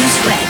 juice spread.